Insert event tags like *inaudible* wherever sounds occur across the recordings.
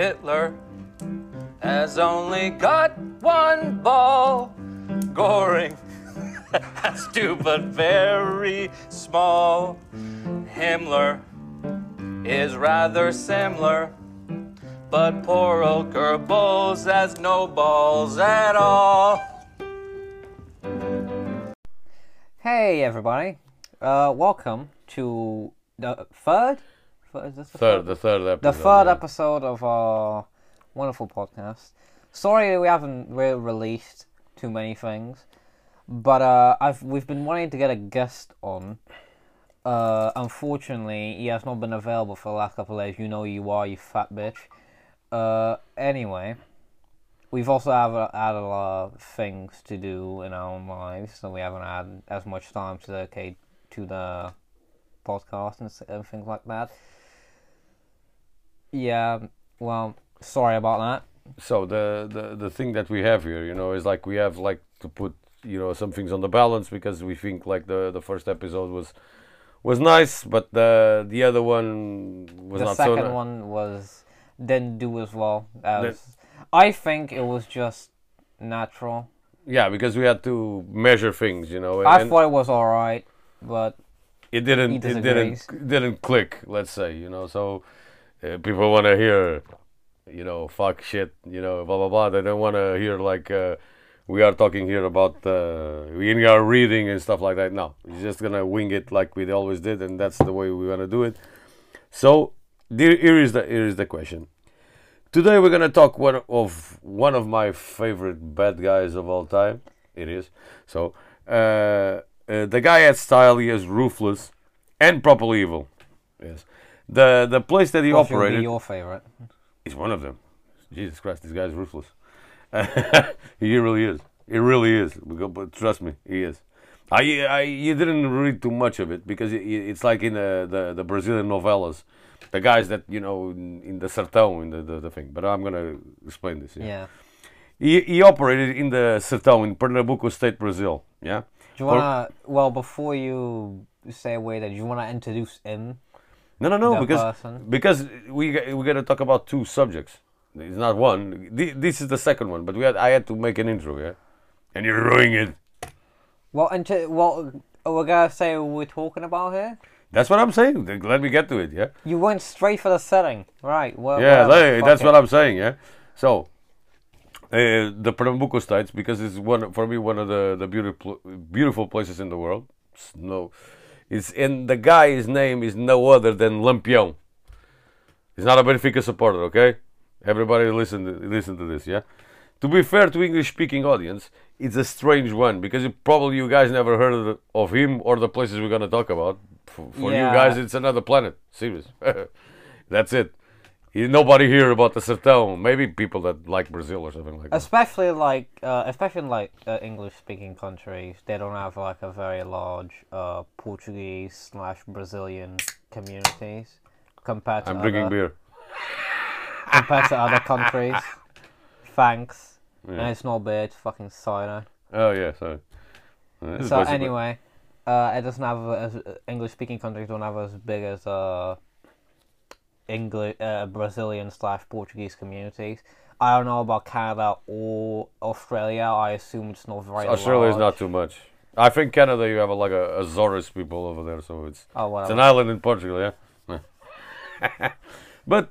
Hitler has only got one ball. Goring *laughs* has two, but very small. Himmler is rather similar, but poor old Goebbels has no balls at all. Hey everybody, uh, welcome to the third, third is this the Third, the third episode. the third yeah. episode of our wonderful podcast. Sorry we haven't really released too many things, but uh, I've we've been wanting to get a guest on. Uh, unfortunately, he has not been available for the last couple of days. You know you are, you fat bitch. Uh, anyway, we've also have a, had a lot of things to do in our own lives, so we haven't had as much time to dedicate to the podcast and, and things like that. Yeah, well, sorry about that. So the, the the thing that we have here, you know, is like we have like to put you know some things on the balance because we think like the the first episode was was nice, but the the other one was the not second so. ni- one was didn't do as well as I think it was just natural. Yeah, because we had to measure things, you know, I and thought it was alright, but it didn't it didn't didn't click. Let's say, you know, so uh, people want to hear, you know, fuck shit, you know, blah blah blah. They don't want to hear like. Uh, we are talking here about uh, we are reading and stuff like that. No, we're just gonna wing it like we always did, and that's the way we wanna do it. So there, here is the here is the question. Today we're gonna talk one of one of my favorite bad guys of all time. It is so uh, uh, the guy had style. He is ruthless and properly evil. Yes, the the place that he what operated your favorite? He's one of them. Jesus Christ, this guy's ruthless. *laughs* he really is. He really is. But trust me, he is. I, I you didn't read too much of it because it, it's like in the, the, the Brazilian novellas, the guys that you know in, in the sertão in the, the, the thing. But I'm gonna explain this. Yeah. Yeah. He, he operated in the sertão in Pernambuco State, Brazil. Yeah. Do you wanna? Well, before you say away, that do you wanna introduce him? No, no, no, because person. because we we got to talk about two subjects. It's not one. This is the second one, but we had I had to make an intro, yeah, and you're ruining it. Well, into well, uh, we're gonna say what we're talking about here. That's what I'm saying. Let me get to it, yeah. You went straight for the setting, right? Well, Yeah, that's it. what I'm saying, yeah. So, uh, the Pernambuco states because it's one for me one of the the beautiful beautiful places in the world. It's no, it's and the guy's name is no other than Lampião. He's not a Benfica supporter, okay? Everybody listen to, listen to this, yeah. To be fair to English-speaking audience, it's a strange one because you, probably you guys never heard of, the- of him or the places we're gonna talk about. For, for you guys, it's another planet. Serious. *laughs* That's it. Nobody hear about the Sertão. Maybe people that like Brazil or something like that. Especially like, uh, especially in like uh, English-speaking countries, they don't have like a very large uh, Portuguese slash Brazilian communities compared to I'm drinking other, beer. *laughs* compared to other countries. Thanks. Yeah. And it's not beer; it's fucking cider. Oh yeah, sorry. So basically- anyway, uh, it doesn't have as uh, English-speaking countries don't have as big as uh, English, uh, Brazilian slash Portuguese communities. I don't know about Canada or Australia. I assume it's not very. Australia is not too much. I think Canada you have a, like a Azores people over there, so it's Oh it's an island in Portugal, yeah. *laughs* but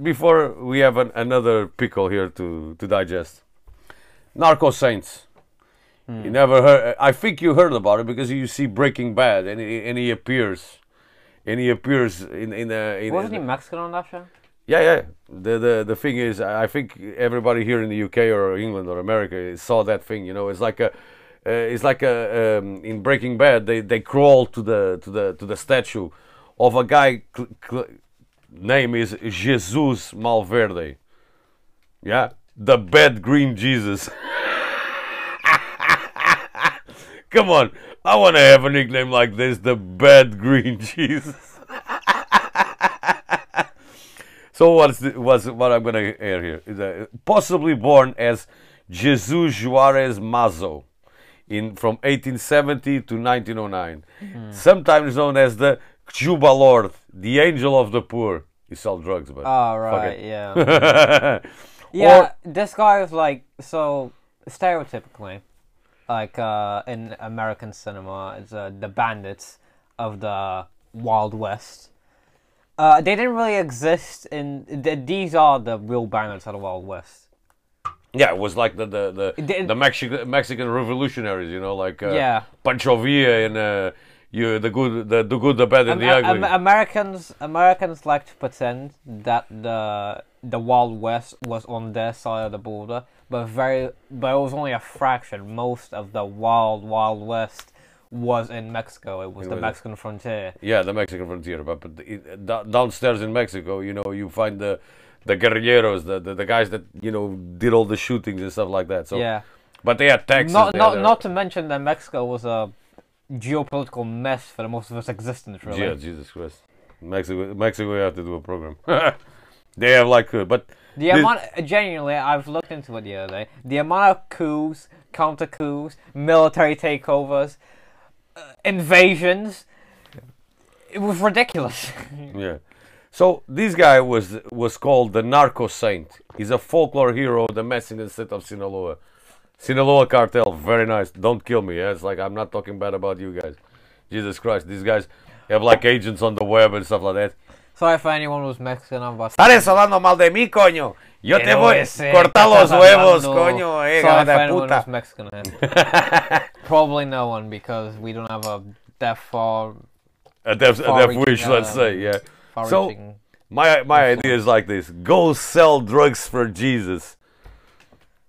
before we have an, another pickle here to to digest, Narco Saints. Hmm. You never heard? I think you heard about it because you see Breaking Bad, and he, and he appears, and he appears in in a. In, Wasn't he Mexican on that show? yeah, yeah. The the the thing is, I I think everybody here in the UK or England or America saw that thing. You know, it's like a, uh, it's like a um, in Breaking Bad. They they crawl to the to the to the statue of a guy. Cl- cl- name is Jesus Malverde. Yeah, the bad green Jesus. *laughs* Come on, I want to have a nickname like this, the bad green *laughs* Jesus. So what's the, what's what I'm gonna air here? Is uh, possibly born as Jesus Juarez Mazo, in from 1870 to 1909, sometimes known as the Cuba Lord, the angel of the poor. He sell drugs, but Oh right, yeah. *laughs* Yeah, this guy was like so stereotypically, like uh, in American cinema, it's uh, the bandits of the Wild West. Uh, they didn't really exist in. Th- these are the real bandits of the Wild West. Yeah, it was like the the the, did- the Mexican Mexican revolutionaries, you know, like uh, Yeah. Pancho Villa and uh, you the good the, the good the bad and the ugly. Am- Americans Americans like to pretend that the the Wild West was on their side of the border, but very but it was only a fraction. Most of the Wild Wild West was in Mexico. It was the was- Mexican frontier. yeah, the Mexican frontier, but, but it, downstairs in Mexico, you know, you find the the guerrilleros, the, the the guys that you know did all the shootings and stuff like that. So Yeah, but they had Texas. not not not to mention that Mexico was a geopolitical mess for the most of its existence. Really. Yeah, Jesus Christ, Mexico, Mexico, you have to do a program. *laughs* they have like, uh, but The This- amount, genuinely, I've looked into it the other day. The amount of coups, counter coups, military takeovers, uh, invasions, it was ridiculous. *laughs* Yeah. So this guy was was called the Narco Saint. He's a folklore hero of the Mexican state of Sinaloa. Sinaloa cartel, very nice. Don't kill me. Yeah? It's like I'm not talking bad about you guys. Jesus Christ, these guys have like agents on the web and stuff like that. Sorry if anyone was Mexican, I'm about Estás hablando mal de mí, coño. Yo te voy a cortar los huevos, coño, eh, Sorry if de anyone was puta. Mexican. eh. *laughs* Probably no one because we don't have a that far, A death, a death wish, let's um, say, yeah. So-. My my idea is like this: go sell drugs for Jesus.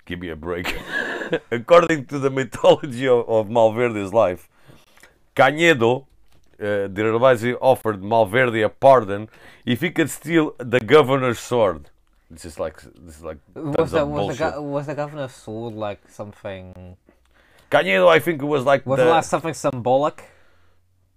Give me a break. *laughs* According to the mythology of, of Malverde's life, Cañedo, uh, the Rebasi offered Malverde a pardon if he could steal the governor's sword. This is like this is like was the was the, go- was the governor's sword like something? Cañedo, I think it was like Was the it like something symbolic?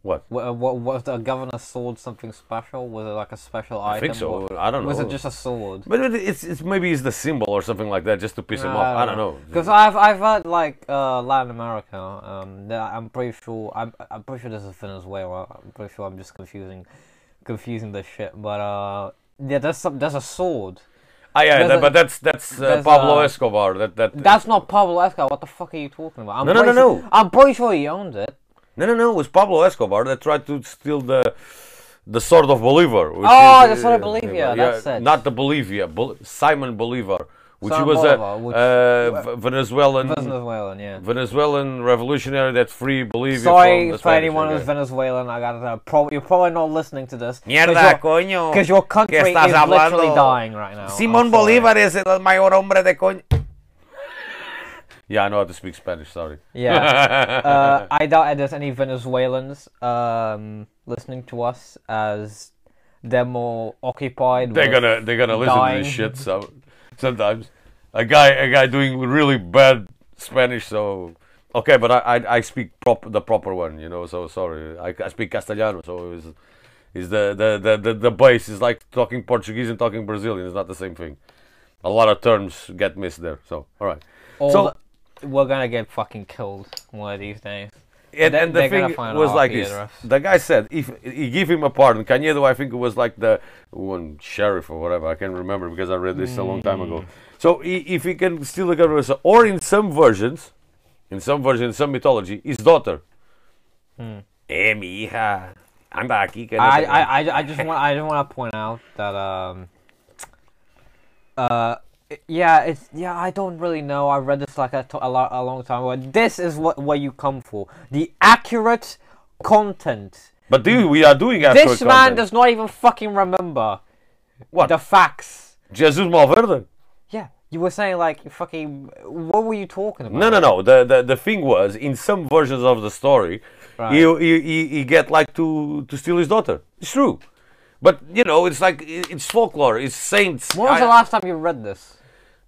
What? What, what was the governor's sword something special? Was it like a special item? I think so. or- I don't know. Was it just a sword? But it's, it's maybe it's the symbol or something like that, just to piss him off. I don't know. Because I've I've heard like uh, Latin America. Um, that I'm pretty sure I'm I'm pretty sure this is Venezuela. I'm pretty sure I'm just confusing confusing this shit. But uh, yeah, there's some there's a sword. Ah, yeah, that, a- but that's that's uh, Pablo a- Escobar. That that That's not Pablo Escobar. What the fuck are you talking about? I'm No, no, no, sure- no. I'm pretty sure he owned it. No, no, no. It was Pablo Escobar that tried to steal the the sword of Bolivar. Oh, is, the sword of uh, Bolivia, that's it. Not the Bolivia, Bol- Simon Bolivar, which was Bolivar, a which- uh, Venezuelan Venezuelan, yeah. Venezuelan revolutionary that free Bolivia Sorry for Spanish. anyone who's. Venezuelan. I gotta. Pro- you're probably not listening to this. Mierda, coño. Because your country is estás literally dying right now. Simón Bolívar es el mayor hombre de coño. Yeah, I know how to speak Spanish. Sorry. Yeah. *laughs* uh, I doubt there's any Venezuelans um, listening to us as they're more occupied. they're gonna they're gonna listen dying. to this shit so sometimes a guy a guy doing really bad Spanish so okay but I I, I speak prop the proper one you know so sorry I, I speak Castellano so is is the, the the the the base is like talking Portuguese and talking Brazilian it's not the same thing a lot of terms get missed there so all right All so the- we're gonna get fucking killed one of these days. and, and the thing was like this address. the guy said if he give him a pardon Cañedo I think it was like the one sheriff or whatever I can't remember because I read this a long time Mm. ago so i- if he can steal the government or in some versions in some versions some mythology his daughter eh mi hija anda aquí que Hmm. I, I, I, I just want I just want to point out that um uh yeah it's yeah I don't really know I read this like a, a, lot, a long time ago this is what what you come for the accurate content but dude we are doing accurate this man content. does not even fucking remember what the facts Jesus Malverde yeah you were saying like fucking what were you talking about No, no, no. The, the the thing was, in some versions of the story, Right. he, he, he he get like to to steal his daughter. It's true, but you know, it's like it's folklore. It's saints. when was I- the last time you read this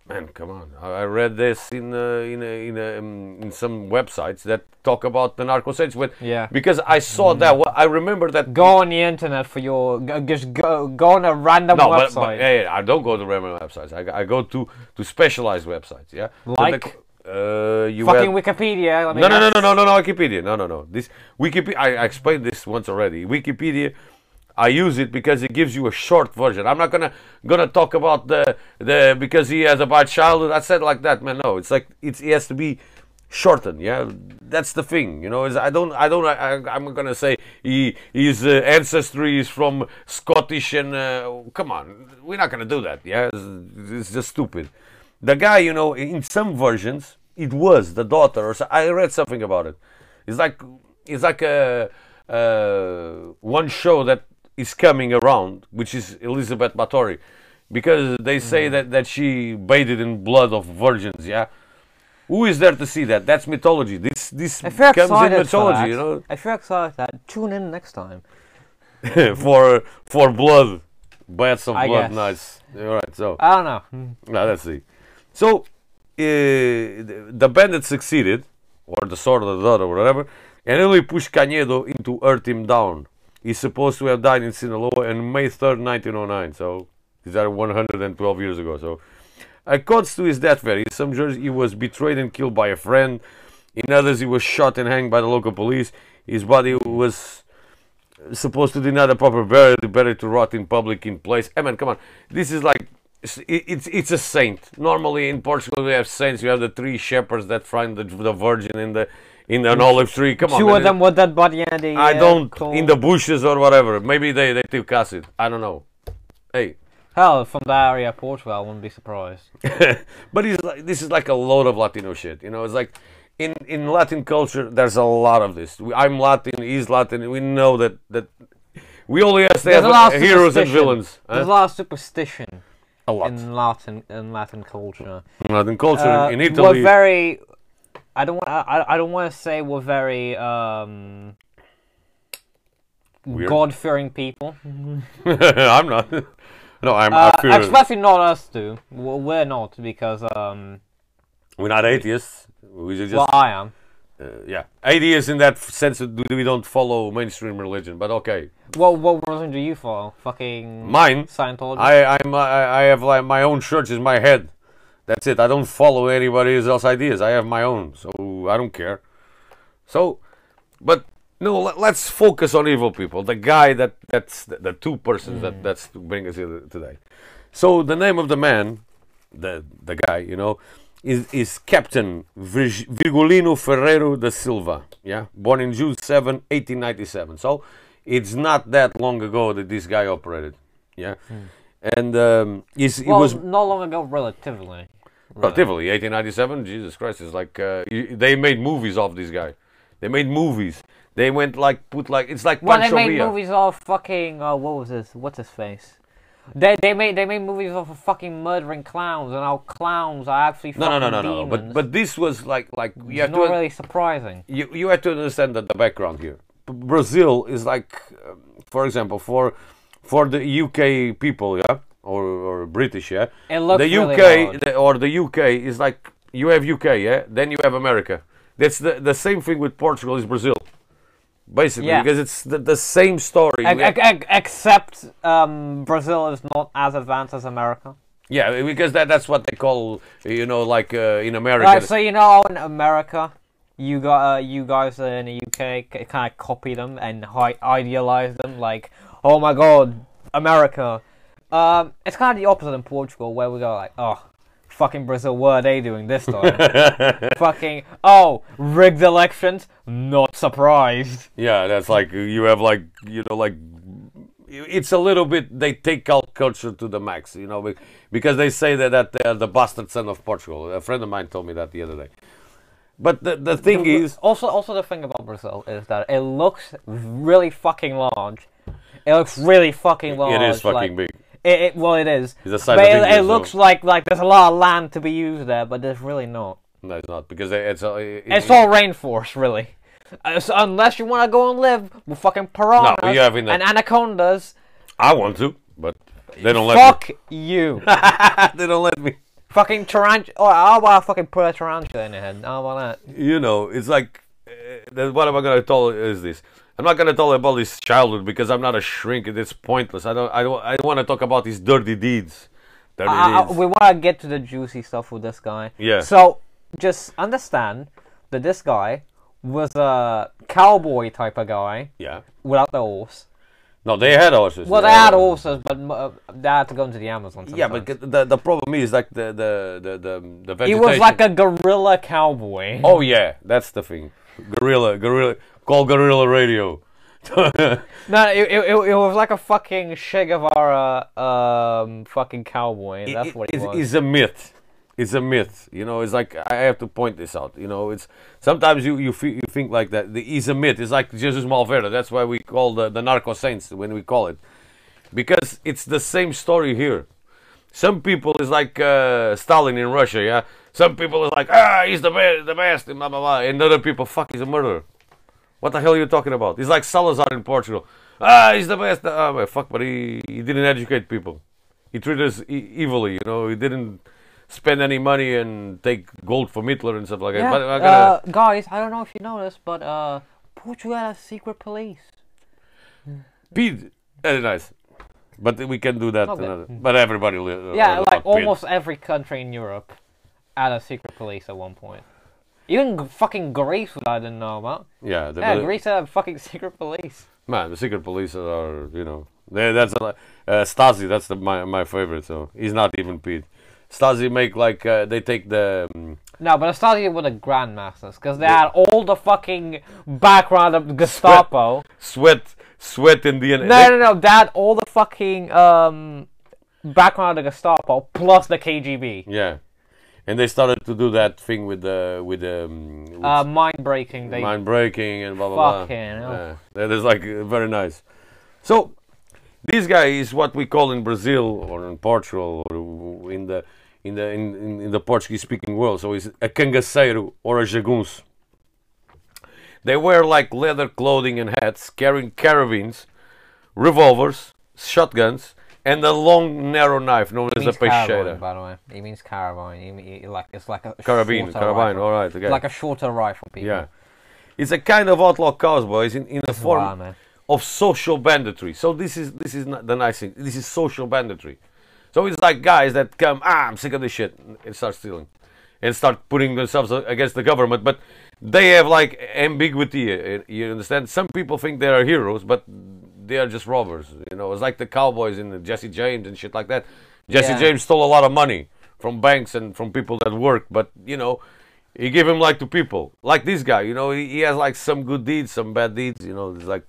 Man, come on! I, I read this in uh, in a, in a, um, in some websites that talk about the narco saints. With Yeah. because I saw that. wa- I remember that. go on the internet for your just go go on a random no, but, website but yeah, yeah, I don't go to random websites. I, I go to to specialized websites. Yeah, But Like? the- Uh, you Fucking had, Wikipedia. No, no, no, no, no, no, no, Wikipedia. No, no, no. This Wikipedia. I, I explained this once already. Wikipedia. I use it because it gives you a short version. I'm not gonna gonna talk about the the because he has a bad childhood. I said like that, man. No, it's like it's it has to be shortened. Yeah, that's the thing. You know, is I don't I don't I, I'm gonna say he his uh, ancestry is from Scottish and uh, come on, we're not gonna do that. Yeah, it's, it's just stupid. The guy, you know, in some versions it was the daughter or so, I read something about it. It's like it's like a uh, one show that is coming around, which is Elizabeth Bathory, because they say that, that she bathed in blood of virgins. Yeah, who is there to see that? That's mythology. This this comes in mythology, you know, if you're excited that, tune in next time. *laughs* for for blood, baths of I blood. guess. Nice. All right, so. I don't know. Hmm. Now let's see. So, uh, the bandit succeeded, or the sword of the daughter, or whatever, and only pushed Cañedo in to earth him down. He's supposed to have died in Sinaloa on May 3rd, 1909. So, these are 112 years ago. So, according to his death vary, in some jurors he was betrayed and killed by a friend. In others, he was shot and hanged by the local police. His body was supposed to deny the proper burial, better to rot in public in place. I mean, come on, this is like it's it's, it's a saint. Normally in Portugal we have saints. You have the three shepherds that find the, the virgin in the in an olive tree. Come on, Two of them with that body and the. I uh, don't in the bushes or whatever. Maybe they they took acid. I don't know. Hey, Hell, from the area of Portugal, I wouldn't be surprised. *laughs* but it's like, this is like a load of Latino shit. You know, it's like in in Latin culture, there's a lot of this. We, I'm Latin, he's Latin. We know that that we only have to have heroes and villains. huh? There's a lot of superstition A lot. in Latin in Latin culture. Latin culture, Uh, in we're Italy, very. I don't want. I, I don't want to say we're very um, Weird. God fearing people. *laughs* *laughs* I'm not. No, I'm. Uh, I feel especially not us two. We're we're not because um. we're not atheists. We just, well, I am. uh, yeah, atheists in that sense that we don't follow mainstream religion. But okay, What what religion do you follow? Fucking mine. Scientology. I I'm I, I have like my own church is my head. That's it. I don't follow anybody else's ideas. I have my own, so I don't care. So, but no, let, let's focus on evil people. The guy that that's the, the two persons that that's to bring us here today. So the name of the man, the the guy, you know, is is Captain Vir- Virgulino Ferreira da Silva. Yeah, born in June 7, 1897. So it's not that long ago that this guy operated. Yeah, and um, he's, he was not long ago, relatively. Relatively, 1897. Jesus Christ, it's like uh, you, they made movies of this guy. They made movies. They went like put like it's like Well, they made Villa. movies of fucking. Uh, what was this? What's his face? They they made they made movies of fucking murdering clowns, and how clowns are actually No, no, no, no, no. But but this was like like you it's have not to really surprising. you you have to understand that the background here. Brazil is like, um, for example, for for the UK people, yeah, or or British, yeah. The really UK the, or the UK is like you have UK, yeah. Then you have America. That's the the same thing with Portugal is Brazil. Basically, Yeah. because it's the, the same story. Ex- We have- ex- ex- except um, Brazil is not as advanced as America. Yeah, because that that's what they call you know like uh, in America. Right, so you know, in America, you got uh, you guys in the UK kind of copy them and hi- idealize them, like, oh my god, America. Um, it's kind of the opposite in Portugal, where we go like, oh, fucking Brazil, what are they doing this time? *laughs* fucking, oh, rigged elections, not surprised. yeah, that's like you have like you know like it's a little bit they take out culture to the max, you know, because they say that that they are the bastard son of Portugal. A friend of mine told me that the other day. But the the thing is, Also, also the thing about Brazil is that it looks really fucking large. It looks really fucking large. it is fucking like, big. It, it well, it is. It's but it, it looks like like there's a lot of land to be used there, but there's really not. No, it's not because it's uh, it, It's all rainforest, really. Uh, so unless you want to go and live with fucking piranhas you the- and anacondas, I want to, but they don't let fuck you. me. *laughs* they don't let me. fucking tarantula. Oh, how about I fucking put a tarantula in your head? How about that? you know, it's like, uh, what am I gonna tell is this? I'm not gonna tell about his childhood because I'm not a shrink. It's pointless. I don't. I don't. I want to talk about his dirty deeds. Dirty I, I, deeds. we want to get to the juicy stuff with this guy. Yeah. So just understand that this guy was a cowboy type of guy Yeah. without the horse. No, they had horses. Well, they yeah. had horses, but uh, they had to go into the Amazon. Yeah, but the the problem is like the the the the, the he was like a gorilla cowboy. Oh yeah, that's the thing. Gorilla, gorilla, call gorilla radio. *laughs* No, it, it, it, it was like a fucking Che Guevara um, fucking cowboy. That's what he was. it's a myth. It's a myth. You know, it's like I have to point this out. You know, it's sometimes you you, you think like that. The, it's a myth. It's like Jesus Malverde. That's why we call the the narco saints when we call it, because it's the same story here. Some people is like uh, Stalin in Russia. Yeah. Some people is like ah he's the best, the best, and blah blah blah. And other people fuck he's a murderer. What the hell are you talking about? He's like Salazar in Portugal. Ah, he's the best. Ah, well, fuck, but he, he didn't educate people. He treated us e- evilly, you know. He didn't spend any money and take gold from Hitler and stuff like yeah, that. But I gotta, uh, guys, I don't know if you know this, but uh, Portugal has secret police. Pete, very nice. But we can do that. Okay. but everybody. Uh, Yeah, uh, like Pete. almost every country in Europe had a secret police at one point. Even fucking Greece, I didn't know about. Yeah, the, Yeah, the- Greece had fucking *laughs* secret police. man, the secret police are, you know, they, that's a, uh, Stasi. That's the, my my favorite. So he's not even Pete. Stasi make like uh, they take the um, No, but started with the Grandmasters, because they had all the fucking background of Gestapo. sweat sweat in the No, no, no, they had all the fucking um, background of the Gestapo plus the KGB. Yeah, and they started to do that thing with the with the um, with Uh, mind breaking. They mind breaking and blah blah Fucking blah. hell. Yeah, that is like uh, very nice. So this guy is what we call in Brazil or in Portugal or in the in the in, in, in the Portuguese speaking world. So he's a cangaceiro or a jagunço. They wear like leather clothing and hats, carrying carabines, revolvers, shotguns, and the long narrow knife known as a means by the way. it means carabine. He, mean- he- like it's like a Carabine, shorter carabine. rifle. All right, okay. Like a shorter rifle, people. Yeah. It's a kind of outlaw cowboys in, in the form Wow, man. of social banditry. So this is this is not the nice thing. This is social banditry. So it's like guys that come, ah, I'm sick of this shit, and start stealing, and start putting themselves a- against the government. But they have like ambiguity. uh, You understand? Some people think they are heroes, but they are just robbers. You know, it's like the cowboys in the Jesse James and shit like that. Jesse Yeah. James stole a lot of money from banks and from people that work, but you know, he gave him like to people, like this guy. You know, he, he has like some good deeds, some bad deeds. You know, it's like,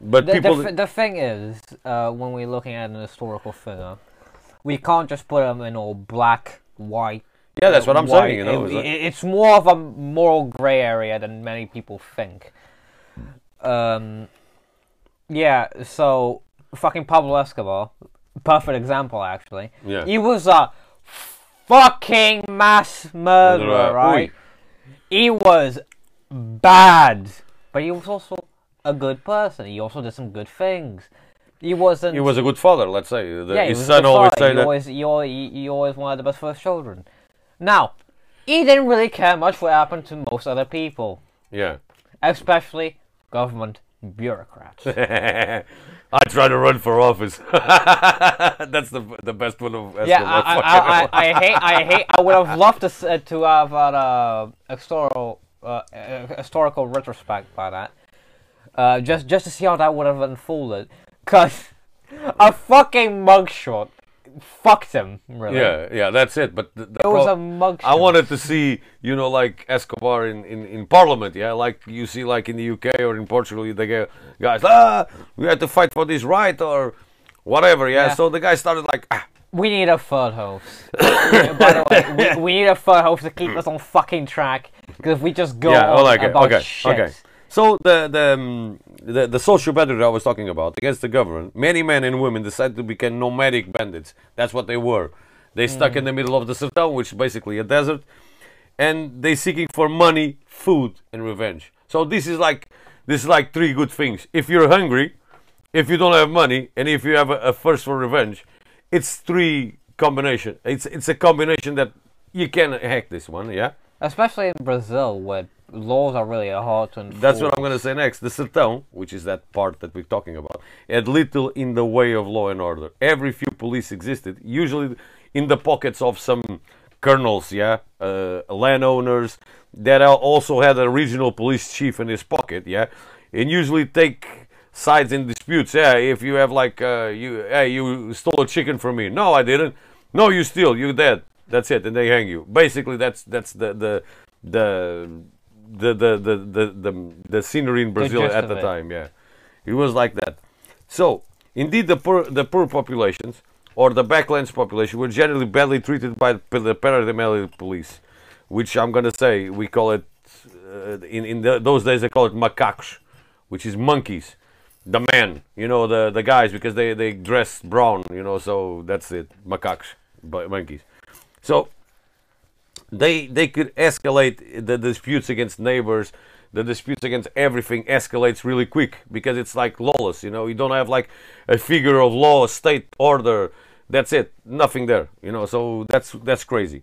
but The, people. the, the thing is, uh, when we're looking at an historical figure, we can't just put him in all black, white. Yeah, that's what I'm white. saying, you know, It- it's like- it's more of a moral gray area than many people think. Um, yeah, so fucking Pablo Escobar, perfect example actually. Yeah. He was a fucking mass murderer, right? He was bad, but he was also a good person. He also did some good things. He wasn't. He was a good father, let's say. The, yeah, he his son good always he that. Always, he, always, he always wanted the best for his children. Now, he didn't really care much what happened to most other people, Yeah. especially government bureaucrats. *laughs* I try to run for office. *laughs* That's the the best one of yeah. I, I, I. I, hate, I hate. I would have loved to uh, to have had a historical, uh, uh, historical retrospect by that, uh, just just to see how that would have unfolded. Cause *laughs* a fucking mugshot fucked him. Really. yeah, yeah, that's it. But the, the It was pro- a mugshot. I wanted to see, you know, like Escobar in, in, in Parliament, yeah, like you see, like in the UK or in Portugal, they get guys, ah, we have to fight for this right or whatever, yeah. Yeah. So the guy started like, ah, We need a third host. *coughs* By the way, we, we need a third host to keep us on fucking track. Because if we just go yeah, on okay, about okay, shit. okay. So the the, um, the the social banditry I was talking about against the government, many men and women decided to become nomadic bandits. That's what they were. They stuck in the middle of the sertão, which is basically a desert, and they seeking for money, food, and revenge. So this is like this is like three good things. If you're hungry, if you don't have money, and if you have a, a thirst for revenge, it's three combination. It's it's a combination that you can hack this one, yeah. Especially in Brazil, where laws are really hard to enforce. That's what I'm going to say next. The sertão, which is that part that we're talking about, had little in the way of law and order. Every few police existed, usually in the pockets of some colonels, yeah, uh, landowners that also had a regional police chief in his pocket, yeah, and usually take sides in disputes. Yeah, if you have like uh, you, hey, you stole a chicken from me. No, I didn't. No, you steal. You dead. That's it, and they hang you. Basically, that's that's the the the the the the the, the, the scenery in Brazil at the time. Yeah, it was like that. So, indeed, the poor, the poor populations or the backlands population were generally badly treated by the paramilitary police, which I'm gonna say we call it uh, in in the, those days they call it macacos, which is monkeys. The men, you know, the the guys because they they dress brown, you know, so that's it, macacos, but monkeys. So they they could escalate the disputes against neighbors. The disputes against everything escalates really quick because it's like lawless you know? You don't have like a figure of law state order. That's it. Nothing there you know? So that's that's crazy.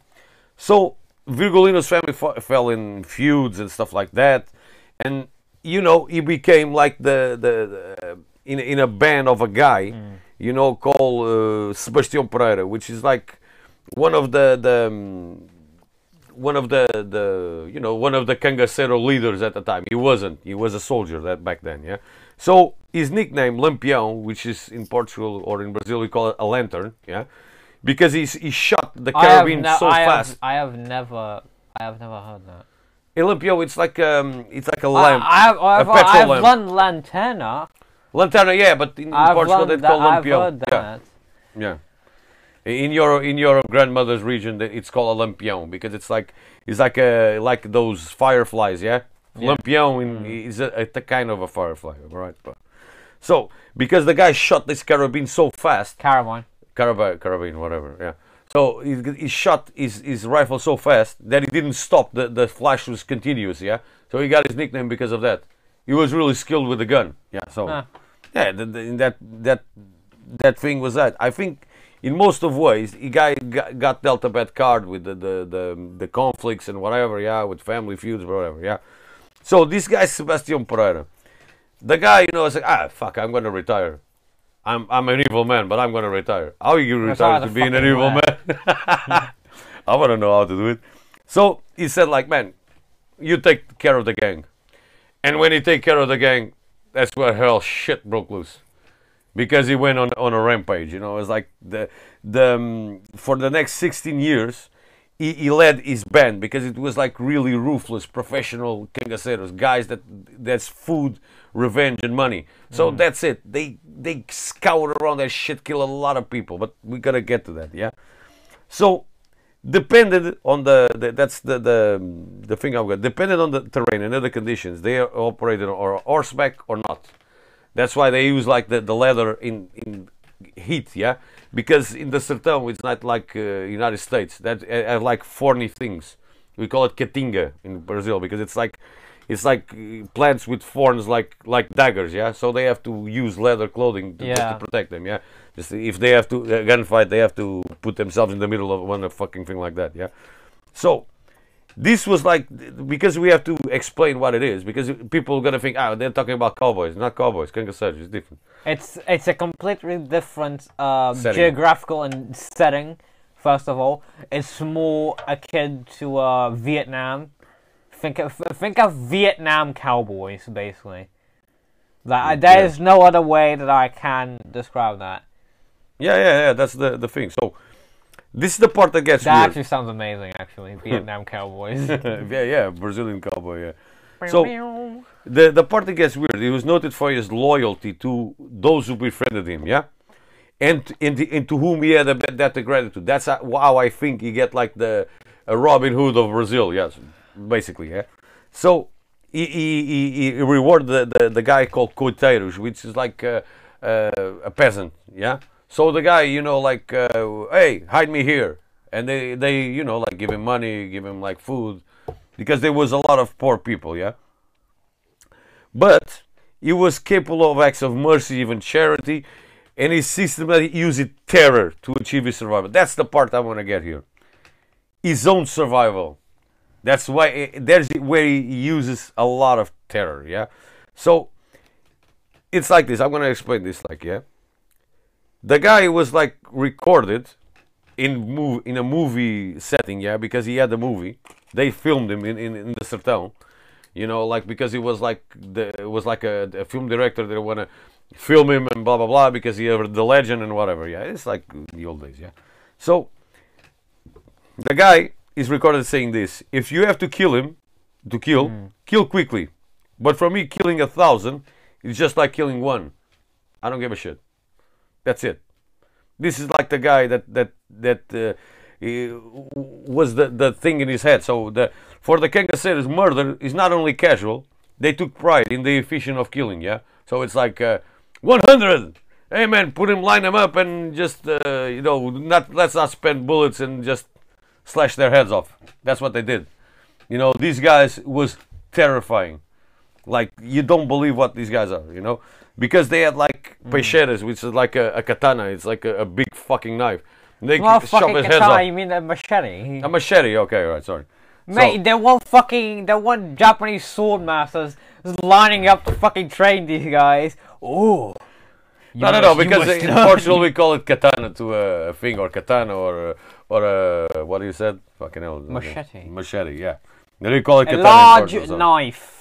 So virgulino's family f- fell in feuds and stuff like that. And you know he became like the the, the in, in a band of a guy you know called uh, sebastião pereira which is like one of the the um, one of the the you know one of the cangaceiro leaders at the time. He wasn't. He was a soldier that back then. Yeah. So his nickname Lampião, which is in Portugal or in Brazil we call it a lantern. Yeah. Because he's he shot the I carabine ne- so I fast. have, I have never, I have never heard that. A Lampião, it's like um, it's like a I, lamp, I have, I have, a petrol I have lamp. learned lanterna. Lanterna, yeah, but in, in Portugal they call. I've Lampião. Yeah. Yeah. In your in your grandmother's region, it's called a lampião because it's like it's like a like those fireflies, yeah. Yeah. Lampião in, is a, a kind of a firefly, right? But, so because the guy shot this carabine so fast, Carabine. carabine, carabine, whatever, yeah. So he, he shot his, his rifle so fast that he didn't stop. The the flash was continuous, yeah. So he got his nickname because of that. He was really skilled with the gun, yeah. So Ah. yeah, the, the, that that that thing was that. I think in most of ways, he guy got, dealt a bad card with the, the the the conflicts and whatever. Yeah, with family feuds, whatever. Yeah. So this guy Sebastian Pereira, the guy, you know, is like, ah, fuck, I'm gonna retire. I'm I'm an evil man, but I'm gonna retire. How you retire to being an evil man. man? *laughs* I wanna know how to do it. So he said, like, man, you take care of the gang. And when he take care of the gang, that's where hell shit broke loose. Because he went on on a rampage, you know. It's like the the um, for the next 16 years, he, he led his band because it was like really ruthless, professional cangaceiros, guys that that's food, revenge, and money. So that's it. They they scour around that shit, kill a lot of people. But we gotta get to that, yeah. So depended on the, the that's the, the the thing I've got. Depended on the terrain and other conditions, they are operated on horseback or not. That's why they use like the, the leather in in heat, yeah. Because in the sertão, it's not like uh, United States that uh, have like thorny things. We call it catinga in Brazil because it's like it's like uh, plants with thorns like like daggers, yeah. So they have to use leather clothing to, Yeah. to protect them, yeah. Just if they have to uh, gunfight, they have to put themselves in the middle of one fucking thing like that, yeah. So this was like because we have to explain what it is because people are gonna think, ah, they're talking about cowboys, not cowboys. Kangasaj is different. It's it's a completely different uh, geographical and setting. First of all, it's more akin to uh, Vietnam. Think of think of Vietnam cowboys, basically. That there yeah. is no other way that I can describe that. Yeah, yeah, yeah. That's the the thing. So this is the part that gets That weird. actually sounds amazing. Actually, *laughs* Vietnam cowboys. *laughs* yeah, yeah, Brazilian cowboy. Yeah. So the the part that gets weird. He was noted for his loyalty to those who befriended him. Yeah, and and, and to whom he had a bad debt of gratitude. That's how I think he get like the a Robin Hood of Brazil. Yes, basically. Yeah. So he he, he, he rewarded the, the the guy called Coiteiros, which is like uh, uh, a peasant. Yeah. So the guy, you know, like, uh, hey, hide me here, and they they you know like give him money, give him like food, because there was a lot of poor people. Yeah. But he was capable of acts of mercy, even charity, and he systematically used terror to achieve his survival. That's the part I want to get here. His own survival. That's why there's where he uses a lot of terror. Yeah. So it's like this. I'm gonna explain this. Like yeah. The guy was like recorded in move in a movie setting, yeah, because he had a movie. They filmed him in in, in the Sertão, you know, like because he was like the it was like a, a film director that wanna film him and blah blah blah because he had the legend and whatever. Yeah, it's like the old days. Yeah, so the guy is recorded saying this: if you have to kill him, to kill, hmm. kill quickly. But for me, killing a thousand is just like killing one. I don't give a shit. That's it. This is like the guy that that that uh, was the the thing in his head. So the for the Cangaceiros murder is not only casual. They took pride in the efficient of killing. Yeah. So it's like uh, 100. Hey man, put him, line them up, and just uh, you know, not let's not spend bullets and just slash their heads off. That's what they did. You know, these guys was terrifying. Like you don't believe what these guys are, you know, because they had like peixeiras, which is like a, a katana. It's like a, a big fucking knife. And they Well, chop fucking his katana, you mean a machete? A machete. Okay, all right, sorry. Mate, So- there one fucking, there one Japanese sword masters is lining up to fucking train these guys. Oh. No, no, no, because in *laughs* Portugal we call it katana to a thing, or katana, or or uh, what you said? Fucking hell. Machete. Machete, yeah. They call it a katana. large knife.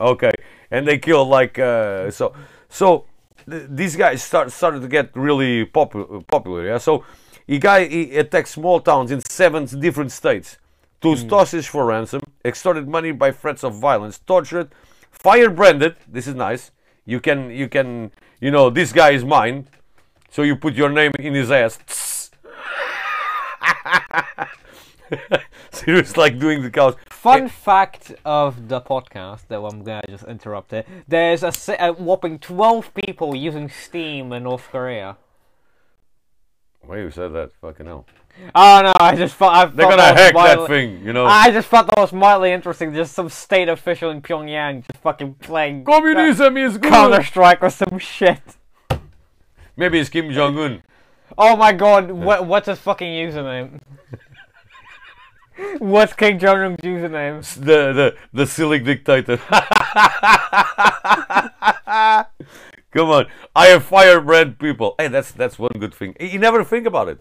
Okay, and they kill like uh, so. So th- these guys start started to get really popu- popular. Yeah. So he guy he attacked small towns in seven different states, took hostages for ransom, extorted money by threats of violence, tortured, fire branded. This is nice. You can you can you know this guy is mine. So you put your name in his ass. *laughs* Serious, like doing the cows. Fun fact of the podcast, though I'm gonna just interrupt it. There's a, a whopping 12 people using Steam in North Korea. Why you said that? Fucking hell. Oh no, I just thought I They're thought gonna hack that thing, you know. I just thought that was mildly interesting. Just some state official in Pyongyang just fucking playing Communism is good. Counter Strike or some shit. Maybe it's Kim Jong Un. Oh my god, what, what's his fucking username? *laughs* *laughs* what's King Jong Un's username? The the the silly dictator. *laughs* Come on, I have firebrand people. Hey, that's that's one good thing. You never think about it.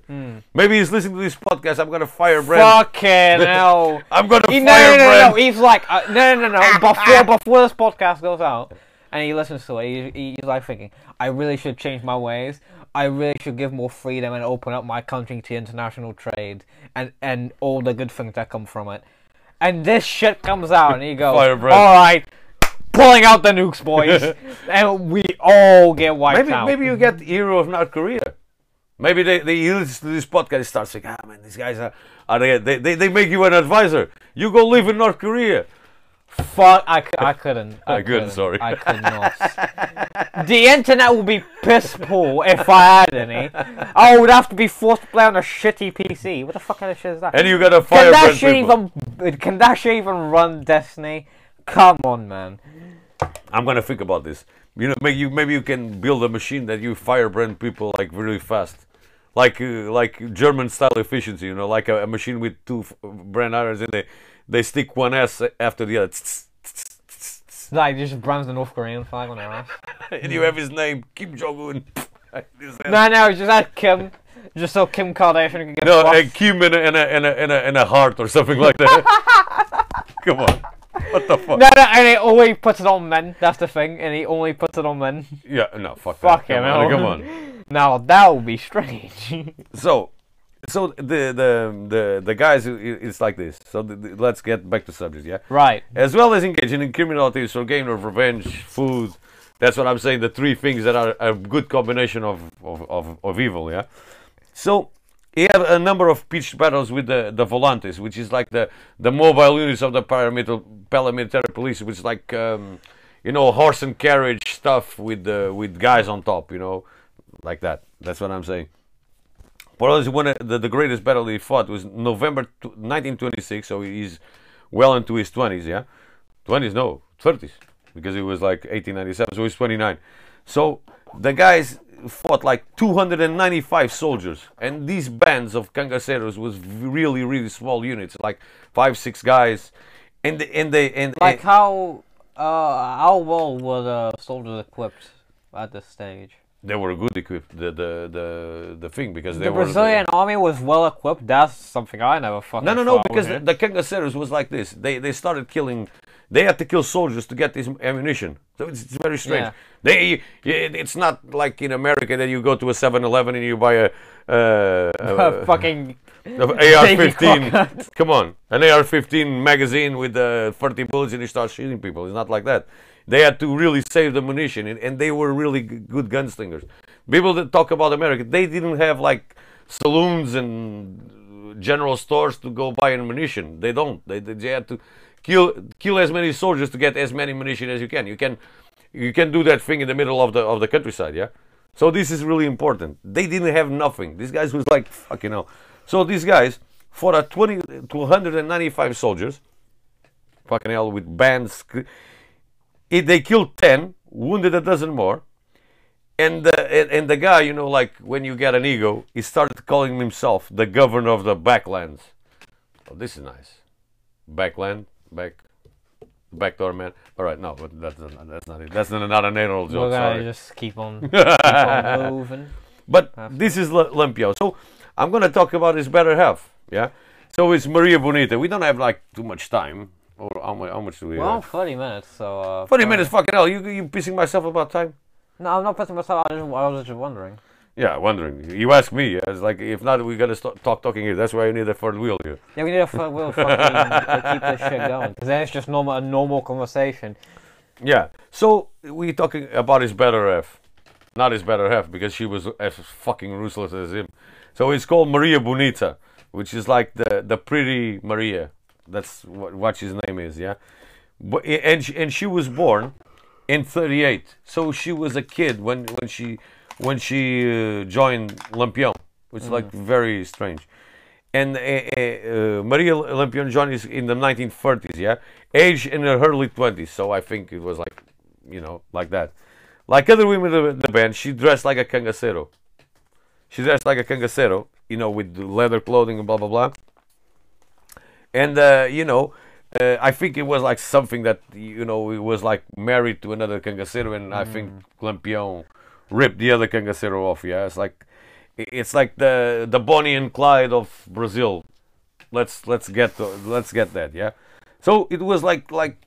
Maybe he's listening to this podcast. I'm gonna firebrand. Fucking *laughs* hell. I'm gonna He, no, no, no, no, no. He's like, uh, no, no, no, no. Before, before this podcast goes out, and he listens to it, he, he's like thinking, I really should change my ways. I really should give more freedom and open up my country to international trade and and all the good things that come from it. And this shit comes out, and he goes, all right, pulling out the nukes, boys, *laughs* and we all get wiped Maybe out. maybe you get the hero of North Korea. Maybe they, they listen to this podcast and start saying, ah man, these guys are, are they, they, they make you an advisor. You go live in North Korea. Fuck, I, I couldn't. I, I couldn't, couldn't, sorry. I could *laughs* not. the internet would be piss poor if I had any. I would have to be forced to play on a shitty PC. What the fuck kind of shit is that? And you got a can firebrand that shit even? Can that shit even run Destiny? Come on, man. I'm gonna think about this. You know, maybe you maybe you can build a machine that you firebrand people like really fast, like uh, like German style efficiency. You know, like a, a machine with two f- brand irons in they they stick one S after the other, Like, just brands the North Korean flag on their ass. *laughs* and you have his name Kim Jong Un. *laughs* No, no, just add Kim. Just so Kim Kardashian can get No, a Kim and a, and a, and a, and a, and a heart or something like that. *laughs* Come on. What the fuck? No, no, and he only puts it on men. That's the thing, and he only puts it on men. Yeah, no, fuck Fuck that. him, Come on, come on. Now that would be strange. So, so the the the the guys, it's like this. So the, the- let's get back to subject, yeah. right. As well as engaging in criminality, so gain of revenge, food. That's what I'm saying. The three things that are a good combination of of, of, of evil, yeah. So he had a number of pitched battles with the the volantes, which is like the the mobile units of the paramilitary paramilitary police, which is like um, you know horse and carriage stuff with the with guys on top, you know, like that. That's what I'm saying. Probably one of the, the greatest battle he fought was November t- 1926, so he's well into his 20s, yeah? 20s, no, 30s, because he was like 1897, so he's 29. So the guys fought like 295 soldiers, and these bands of cangaceiros was really, really small units, like five, six guys, and and they and Like and- how uh how well were the soldiers equipped at this stage? They were good equipped. The the the the thing because they The were Brazilian army was well equipped. That's something I never fucking. No, no, no. Because the, the Cangaceiros was like this. They they started killing. They had to kill soldiers to get this ammunition. So it's, it's very strange. Yeah. They it- it's not like in America that you go to a 7-Eleven and you buy a. Uh, it. *laughs* a fucking. AR-15. Come on, an AR-15 magazine with uh, 30 bullets and you start shooting people. It's not like that. They had to really save the munition, and, and they were really good gunslingers. People that talk about America, they didn't have like saloons and general stores to go buy ammunition. They don't. They, they had to kill kill as many soldiers to get as many munition as you can. You can you can do that thing in the middle of the of the countryside, yeah. So this is really important. They didn't have nothing. These guys was like fucking hell. So these guys for a 20 to 195 soldiers, fucking hell, with bands. It, they killed 10, wounded a dozen more. And, uh, and and the guy, you know, like when you get an ego, he started calling himself the governor of the backlands. Oh, this is nice. Backland, back, backdoor man. All right, no, but that's not, that's not it. That's not, not an anal We're joke. gonna Sorry. just keep on, *laughs* keep on moving. But this is L- Limpio. So I'm going to talk about his better half. Yeah. So it's Maria Bonita. We don't have like too much time. Or how much, how much do we Well, have? 30 minutes, so. Uh, 40 fine. minutes, fucking hell. You you pissing myself about time? No, I'm not putting myself. I, just, I was just wondering. Yeah, wondering. You ask me. It's like if not, we gotta st- talk talking here. That's why you need a third wheel here. Yeah, we need a fu- we'll fucking uh, keep this shit going because then it's just normal a normal conversation. Yeah. So we talking about his better half, not his better half because she was as fucking ruthless as him. So it's called Maria Bonita, which is like the the pretty Maria. That's what, what his name is. Yeah. But and she, and she was born in 38. So she was a kid when when she when she uh, joined Lampião, which is like very strange. And uh, uh, Maria Lampião joined is in the 1930s, yeah, age in her early 20s. So I think it was like, you know, like that. Like other women in the band, she dressed like a cangaceiro. She dressed like a cangaceiro, you know, with leather clothing and blah blah blah. And uh, you know, uh, I think it was like something that you know it was like married to another cangaceiro, and I think Lampião ripped the other cangaceiro off. Yeah, it's like it's like the the Bonnie and Clyde of Brazil. Let's let's get to, let's get that. Yeah. So it was like like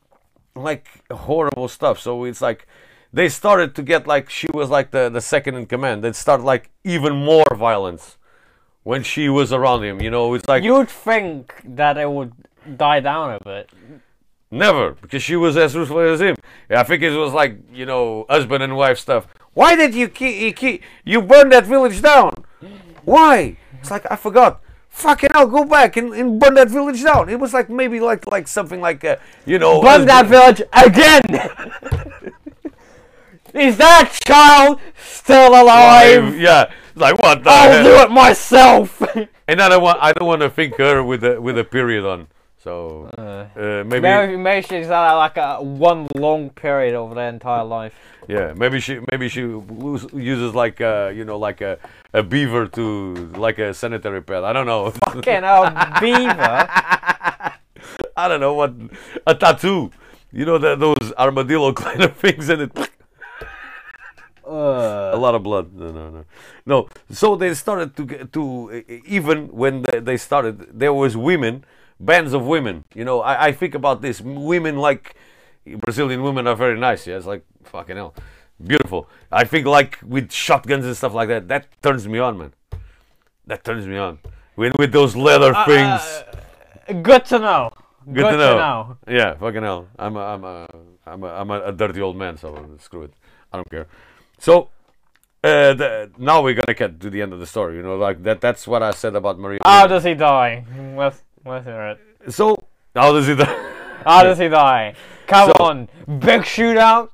like horrible stuff. So it's like they started to get like she was like the the second in command. They start like even more violence when she was around him. You know, it's like You'd think that it would die down a bit. Never, because she was as ruthless as him. I think it was like you know husband and wife stuff. Why did you keep you, keep, you burn that village down? Why? It's like I forgot. Fucking hell, go back and, and burn that village down. It was like maybe like like something like uh, you know. Burn that village again. *laughs* Is that child still alive? Yeah, like what the I'll hell? do it myself. *laughs* And I don't want I don't want to think her with a with a period on. So uh, maybe Maybe, maybe she's had like a one long period over their entire life. Yeah, maybe she maybe she uses like uh, you know like a, a beaver to like a sanitary pad. I don't know. *laughs* Fucking hell, beaver. *laughs* I don't know what a tattoo. You know that those armadillo kind of things and it a Uh, lot of blood. No, no, no, no. So they started to get to even when they, they started, there was women, bands of women. You know, I, I think about this. Women like Brazilian women are very nice. Yeah, it's like fucking hell, beautiful. I think like with shotguns and stuff like that. That turns me on, man. That turns me on. With with those leather things. good to know. Good, to, know. Yeah, fucking hell. I'm a, I'm a, I'm a, I'm a, a dirty old man, so screw it. I don't care. So, uh, the, now we're gonna get to the end of the story. You know, like that. That's what I said about Maria. How does he die? Let's, let's hear it. so, how does he die? How does he die? Come So- on. Big shootout?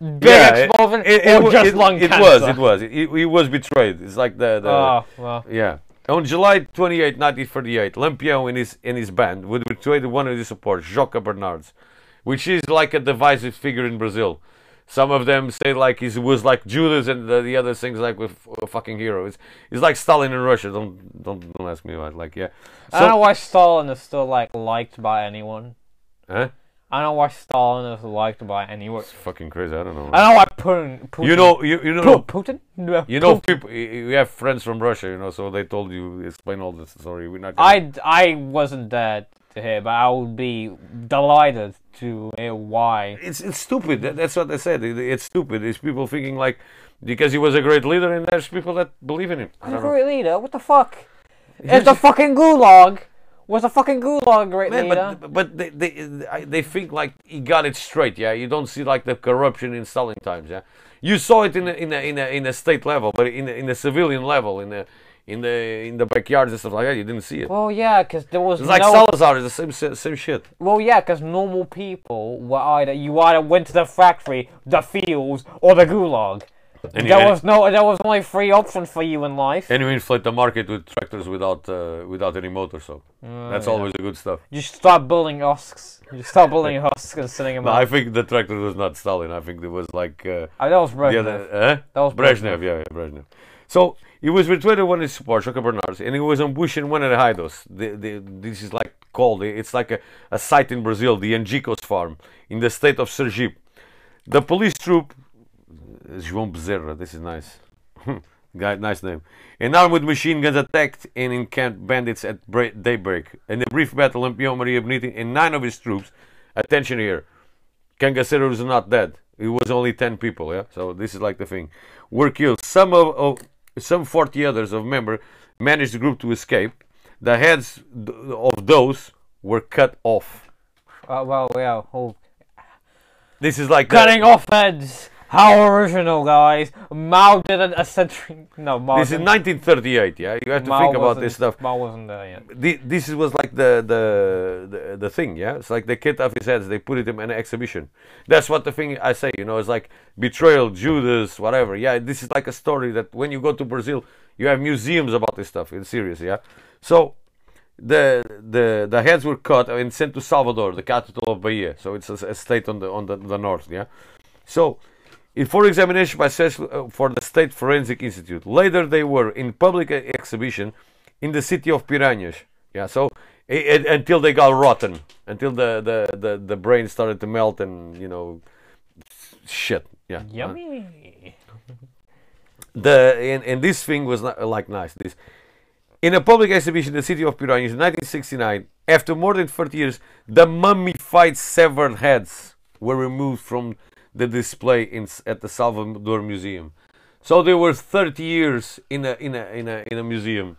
Big Yeah, it- explosion? it, it, or wa- just it, lung it cancer? was. It was. It, he was betrayed. It's like the. the Oh, well. Yeah. On July 28, 1938, Lampião and his, and his band would betray one of his supporters, Joca Bernardes, which is like a divisive figure in Brazil. Some of them say like he was like Judas, and the, the other things like with a fucking hero. It's, it's like Stalin in Russia. Don't don't don't ask me about like yeah. I don't know why Stalin is still like liked by anyone. huh? I know why Stalin is liked by anyone. It's fucking crazy. I don't know. I know why Putin. Putin you know, you, you know, Pu- Putin. No, you know, Putin. people. You have friends from Russia, you know, so they told you explain all this story. We're not. Gonna, I I wasn't there to hear, but I would be delighted to hear why. it's it's stupid. That's what I said. It, it's stupid. It's people thinking like because he was a great leader, and there's people that believe in him. I He's a great leader. What the fuck? It's the fucking gulag? Was a fucking gulag right Man, leader? but but they they they think like he got it straight. Yeah, you don't see like the corruption in Stalin times. Yeah, you saw it in a, in a, in a, in a state level, but in a, in a civilian level, in the in the in the backyards and stuff like that, you didn't see it. well, yeah, because there was It's like. Salazar is the same same same shit. Well, yeah, because normal people were either you either went to the factory, the fields, or the gulag. And there was no, there was only three options for you in life. and you inflate the market with tractors without uh, without any motor, so that's yeah. always the good stuff. You start building husks. You start building *laughs* husks and sitting them No, out. I think the tractor was not Stalin. I think it was like uh, Oh, that was Brezhnev. other. Eh? That was Brezhnev, yeah, yeah, Brezhnev. So he was with 21 his support, Joca Bernardes, and he was ambushing one of the hideouts. The, the, this is like called, it's like a, a site in Brazil, the Angicos farm, in the state of Sergipe. The police troop, João Bezerra, this is nice. *laughs* Guy, nice name. An armed with machine guns attacked and encamped bandits at daybreak. In a brief battle, Lampião Maria Bonita and nine of his troops, attention here, Cangaceiro is not dead. It was only ten people, yeah. So this is like the thing. Were killed. Some of, of some forty others of member managed the group to escape. The heads of those were cut off. Uh, well, yeah. Oh. This is like the- Cutting off heads. How original, guys. Mao did it a century. No, Mao. This is didn't. 1938. Yeah, you have to Mao think about this stuff. Mao wasn't there yet. Thi- This was like the, the the the thing. Yeah, it's like they cut off his heads. They put it in an exhibition. That's what the thing I say. You know, it's like betrayal, Judas, whatever. Yeah, this is like a story that when you go to Brazil, you have museums about this stuff. It's serious. Yeah, so the the the heads were cut and sent to Salvador, the capital of Bahia. So it's a, a state on the on the, the north. Yeah, so in for examination by special uh, for the State Forensic Institute. Later, they were in public exhibition in the city of Piranhas. Yeah, so i- i- until they got rotten, until the, the, the, the brain started to melt and you know, shit. Yeah. Yummy. *laughs* The and, and this thing was not, like nice. This in a public exhibition in the city of Piranhas in 1969. After more than 30 years, the mummified severed heads were removed from the display in, at the Salvador Museum. So they were 30 years in a in a in a in a museum.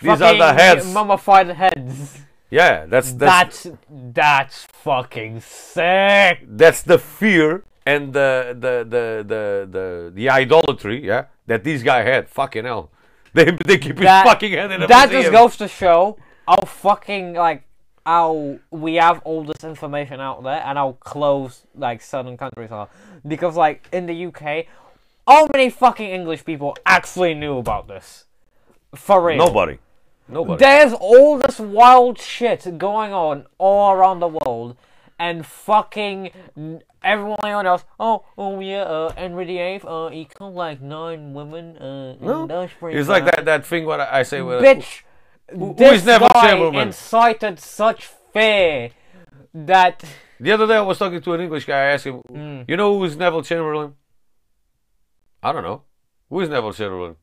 These are the heads. Mummified heads. Yeah, that's that's That's that's fucking sick. that's the fear and the the the the the, the idolatry. Yeah, that this guy had. Fucking hell, *laughs* they they keep his fucking head in a That museum. just goes to show how fucking like how we have all this information out there and how close like certain countries are. Because like in the UK, how many fucking English people actually knew about this? For real. Nobody, nobody. There's all this wild shit going on all around the world, and fucking everyone else. Oh, oh yeah, uh, Henry VIII, uh, he killed like nine women. Uh, No, that's pretty it's like that that thing what I I say. With, Bitch, who this is Neville guy Chamberlain? incited such fear that The other day I was talking to an English guy. I asked him, Hmm. "You know who is Neville Chamberlain?" I don't know. Who is Neville Chamberlain?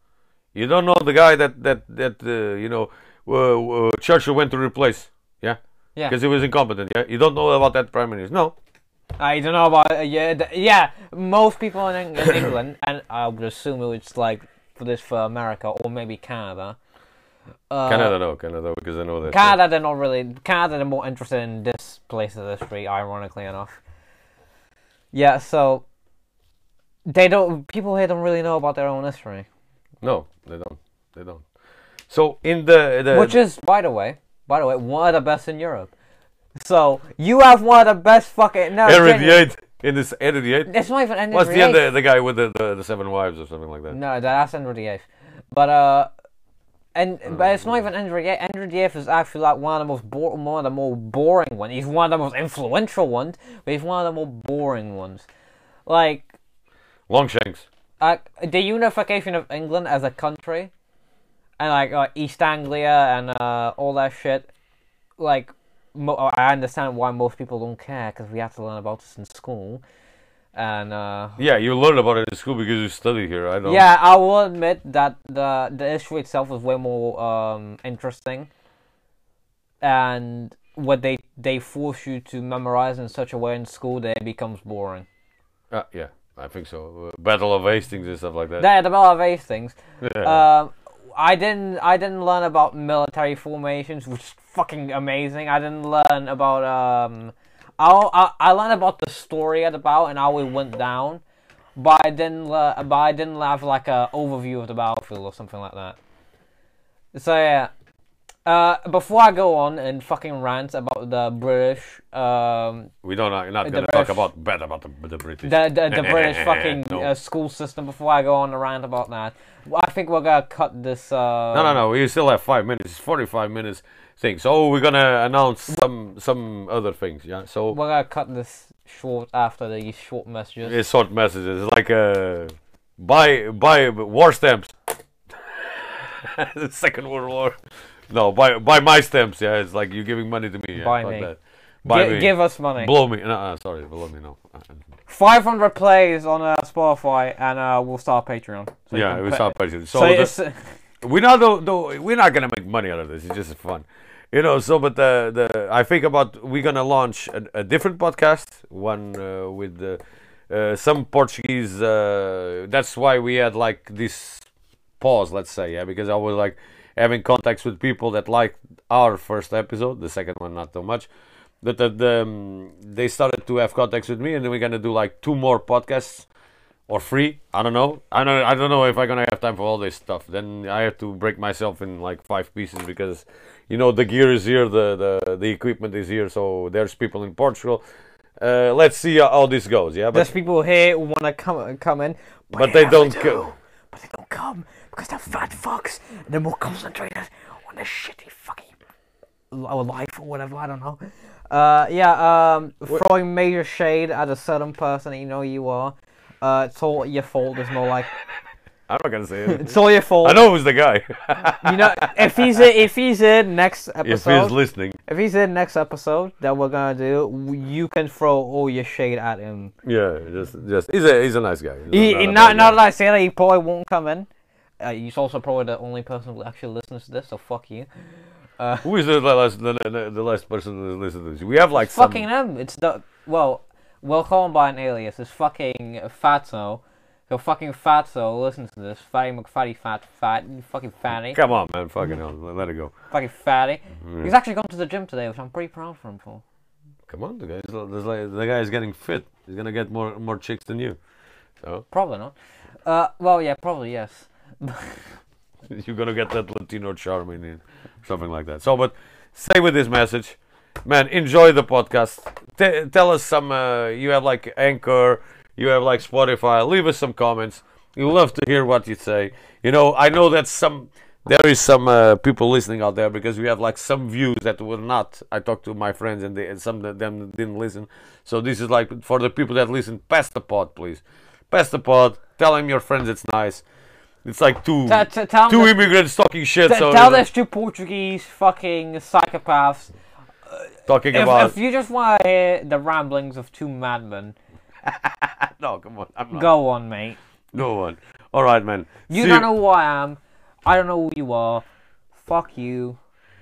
You don't know the guy that that that uh, you know uh, uh, Churchill went to replace? Yeah, yeah, because he was incompetent. Yeah, you don't know about that prime minister? No. I don't know about uh, yeah, th- yeah. Most people in, in England, and I would assume it's like for this for America or maybe Canada. Uh, Canada, no, Canada, because I know that. Canada, they're not really. Canada, they're more interested in this place of history, ironically enough. Yeah, so they don't. People here don't really know about their own history, No, they don't. They don't. So in the, the which is, by the way, by the way, one of the best in Europe. So you have one of the best fucking. No, Henry VIII in this Henry VIII. It's not even Henry What's the? The, the guy with the, the the seven wives or something like that. No, that's Henry VIII. But uh, and but it's not even Henry VIII. Henry VIII is actually like one of the most bo- one of the more boring ones. He's one of the most influential ones, but he's one of the more boring ones. Like Longshanks. uh, the unification of England as a country, and like uh, East Anglia and uh, all that shit. Like mo- I understand why most people don't care because we have to learn about this in school, and uh, Yeah, you learn about it in school because you study here. I don't. yeah, I will admit that the the issue itself is way more um, interesting, and what they they force you to memorize in such a way in school that it becomes boring. Uh, yeah, I think so. Uh, Battle of Hastings and stuff like that. Yeah, the Battle of Hastings. Yeah. Um, I didn't I didn't learn about military formations, which is fucking amazing. I didn't learn about um, I I, I learned about the story of the battle and how it went down, but I didn't le- but I didn't have like a overview of the battlefield or something like that. So yeah. Uh, before I go on and fucking rant about the British, um, we don't. Not the gonna talk about bad about the, the British. the the, the *laughs* British fucking No. uh, school system. Before I go on a rant about that, I think we're gonna cut this. Uh, No, no, no. We still have five minutes. Forty-five minutes thing. So we're gonna announce some some other things. Yeah. So We're gonna cut this short after these short messages. it's short messages. It's like uh, buy buy war stamps. *laughs* the Second World War. No, buy buy my stamps. Yeah, it's like you giving money to me. Yeah, Buy me. That. Buy Gi- me. Give us money. Blow me. No, uh, sorry, blow me. No. Uh, 500 plays on uh, Spotify, and uh, we'll start Patreon. So yeah, can we pay- start Patreon. So, So, the- we're not though, though we're not gonna make money out of this. It's just fun, you know. So, but the the I think about we're gonna launch a, a different podcast, one uh, with the, uh, some Portuguese. Uh, that's why we had like this pause, let's say, yeah, because I was like having contacts with people that liked our first episode, the second one not so much. But that the, um, they started to have contacts with me, and then we're gonna do like two more podcasts or free. I don't know. I don't. I don't know if I'm gonna have time for all this stuff. Then I have to break myself in like five pieces because, you know, the gear is here, the the, the equipment is here. So there's people in Portugal. Uh, let's see how, this goes. Yeah, but, there's people here who wanna come come in, but they never don't do. go. But they don't come because they're fat fucks. And they're more concentrated on their shitty fucking life or whatever. I don't know. Uh, yeah. Um, throwing major shade at a certain person you know you are. Uh, it's all your fault. It's more like I'm not gonna say it. *laughs* it's all your fault. I know who's the guy. *laughs* You know, if he's in, if he's in next if episode, he's listening, if he's in next episode that we're gonna do, you can throw all your shade at him. yeah, just just he's a he's a nice guy. He's He, not he, not, not guy. that I say that he probably won't come in. Uh, he's also probably the only person who actually listens to this, so fuck you. Who is the last the, the, the last person who listens to this? We have like some. Fucking him. It's the well, we'll call him by an alias. It's fucking Fatso. So fucking Fatso listen to this. Fatty McFatty Fat Fat. Fucking fatty. Come on, man, fucking hell, let it go. Fucking fatty. He's actually gone to the gym today, which I'm pretty proud for him for. Come on, the guy, the, like, the guy is getting fit. He's gonna get more more chicks than you. So Probably not. Uh, well, yeah, probably yes. *laughs* you're gonna get that Latino charm in something like that. So, but stay with this message, man. Enjoy the podcast. T- tell us some. Uh, you have like Anchor. You have like Spotify. Leave us some comments. We love to hear what you say. You know, I know that some there is some uh, people listening out there because we have like some views that were not. I talked to my friends and, they, and some of them didn't listen. So this is like for the people that listen. Pass the pod, please. Pass the pod. Tell them your friends it's nice. It's like two T- t- two immigrants talking shit. T- so tell those two Portuguese fucking psychopaths. Talking If, about if you just want to hear the ramblings of two madmen, *laughs* no, come on, I'm not. go on, mate. No one. All right, man. You See don't know who I am. I don't know who you are. Fuck you.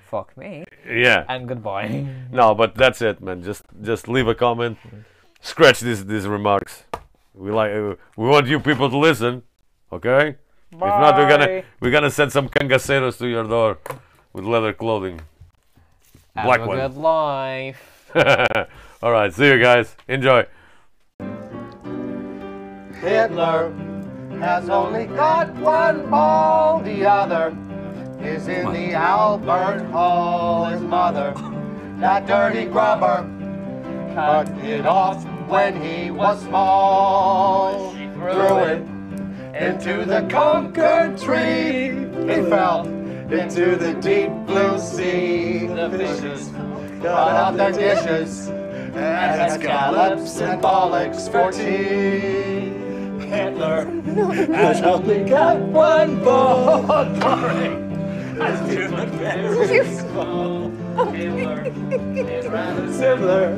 Fuck me. Yeah. And goodbye. *laughs* No, but that's it, man. Just just leave a comment. Scratch these these remarks. We like uh, we want you people to listen. Okay. Bye. If not, we're gonna we're gonna send some cangaceiros to your door with leather clothing. Have Black a one. good life. *laughs* All right. See you guys. Enjoy. Hitler has only got one ball, the other is in the Albert Hall. His mother, that dirty grubber, cut it off when he was small. She threw it into the Concord tree. He fell into the deep blue sea. The fishes got out their dishes and had scallops and bollocks for tea. Hitler has only got one ball. Boring. As human very small. Taylor is rather Similar,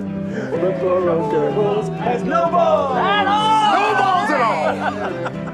but for girls has no balls. At all. No balls at all! *laughs*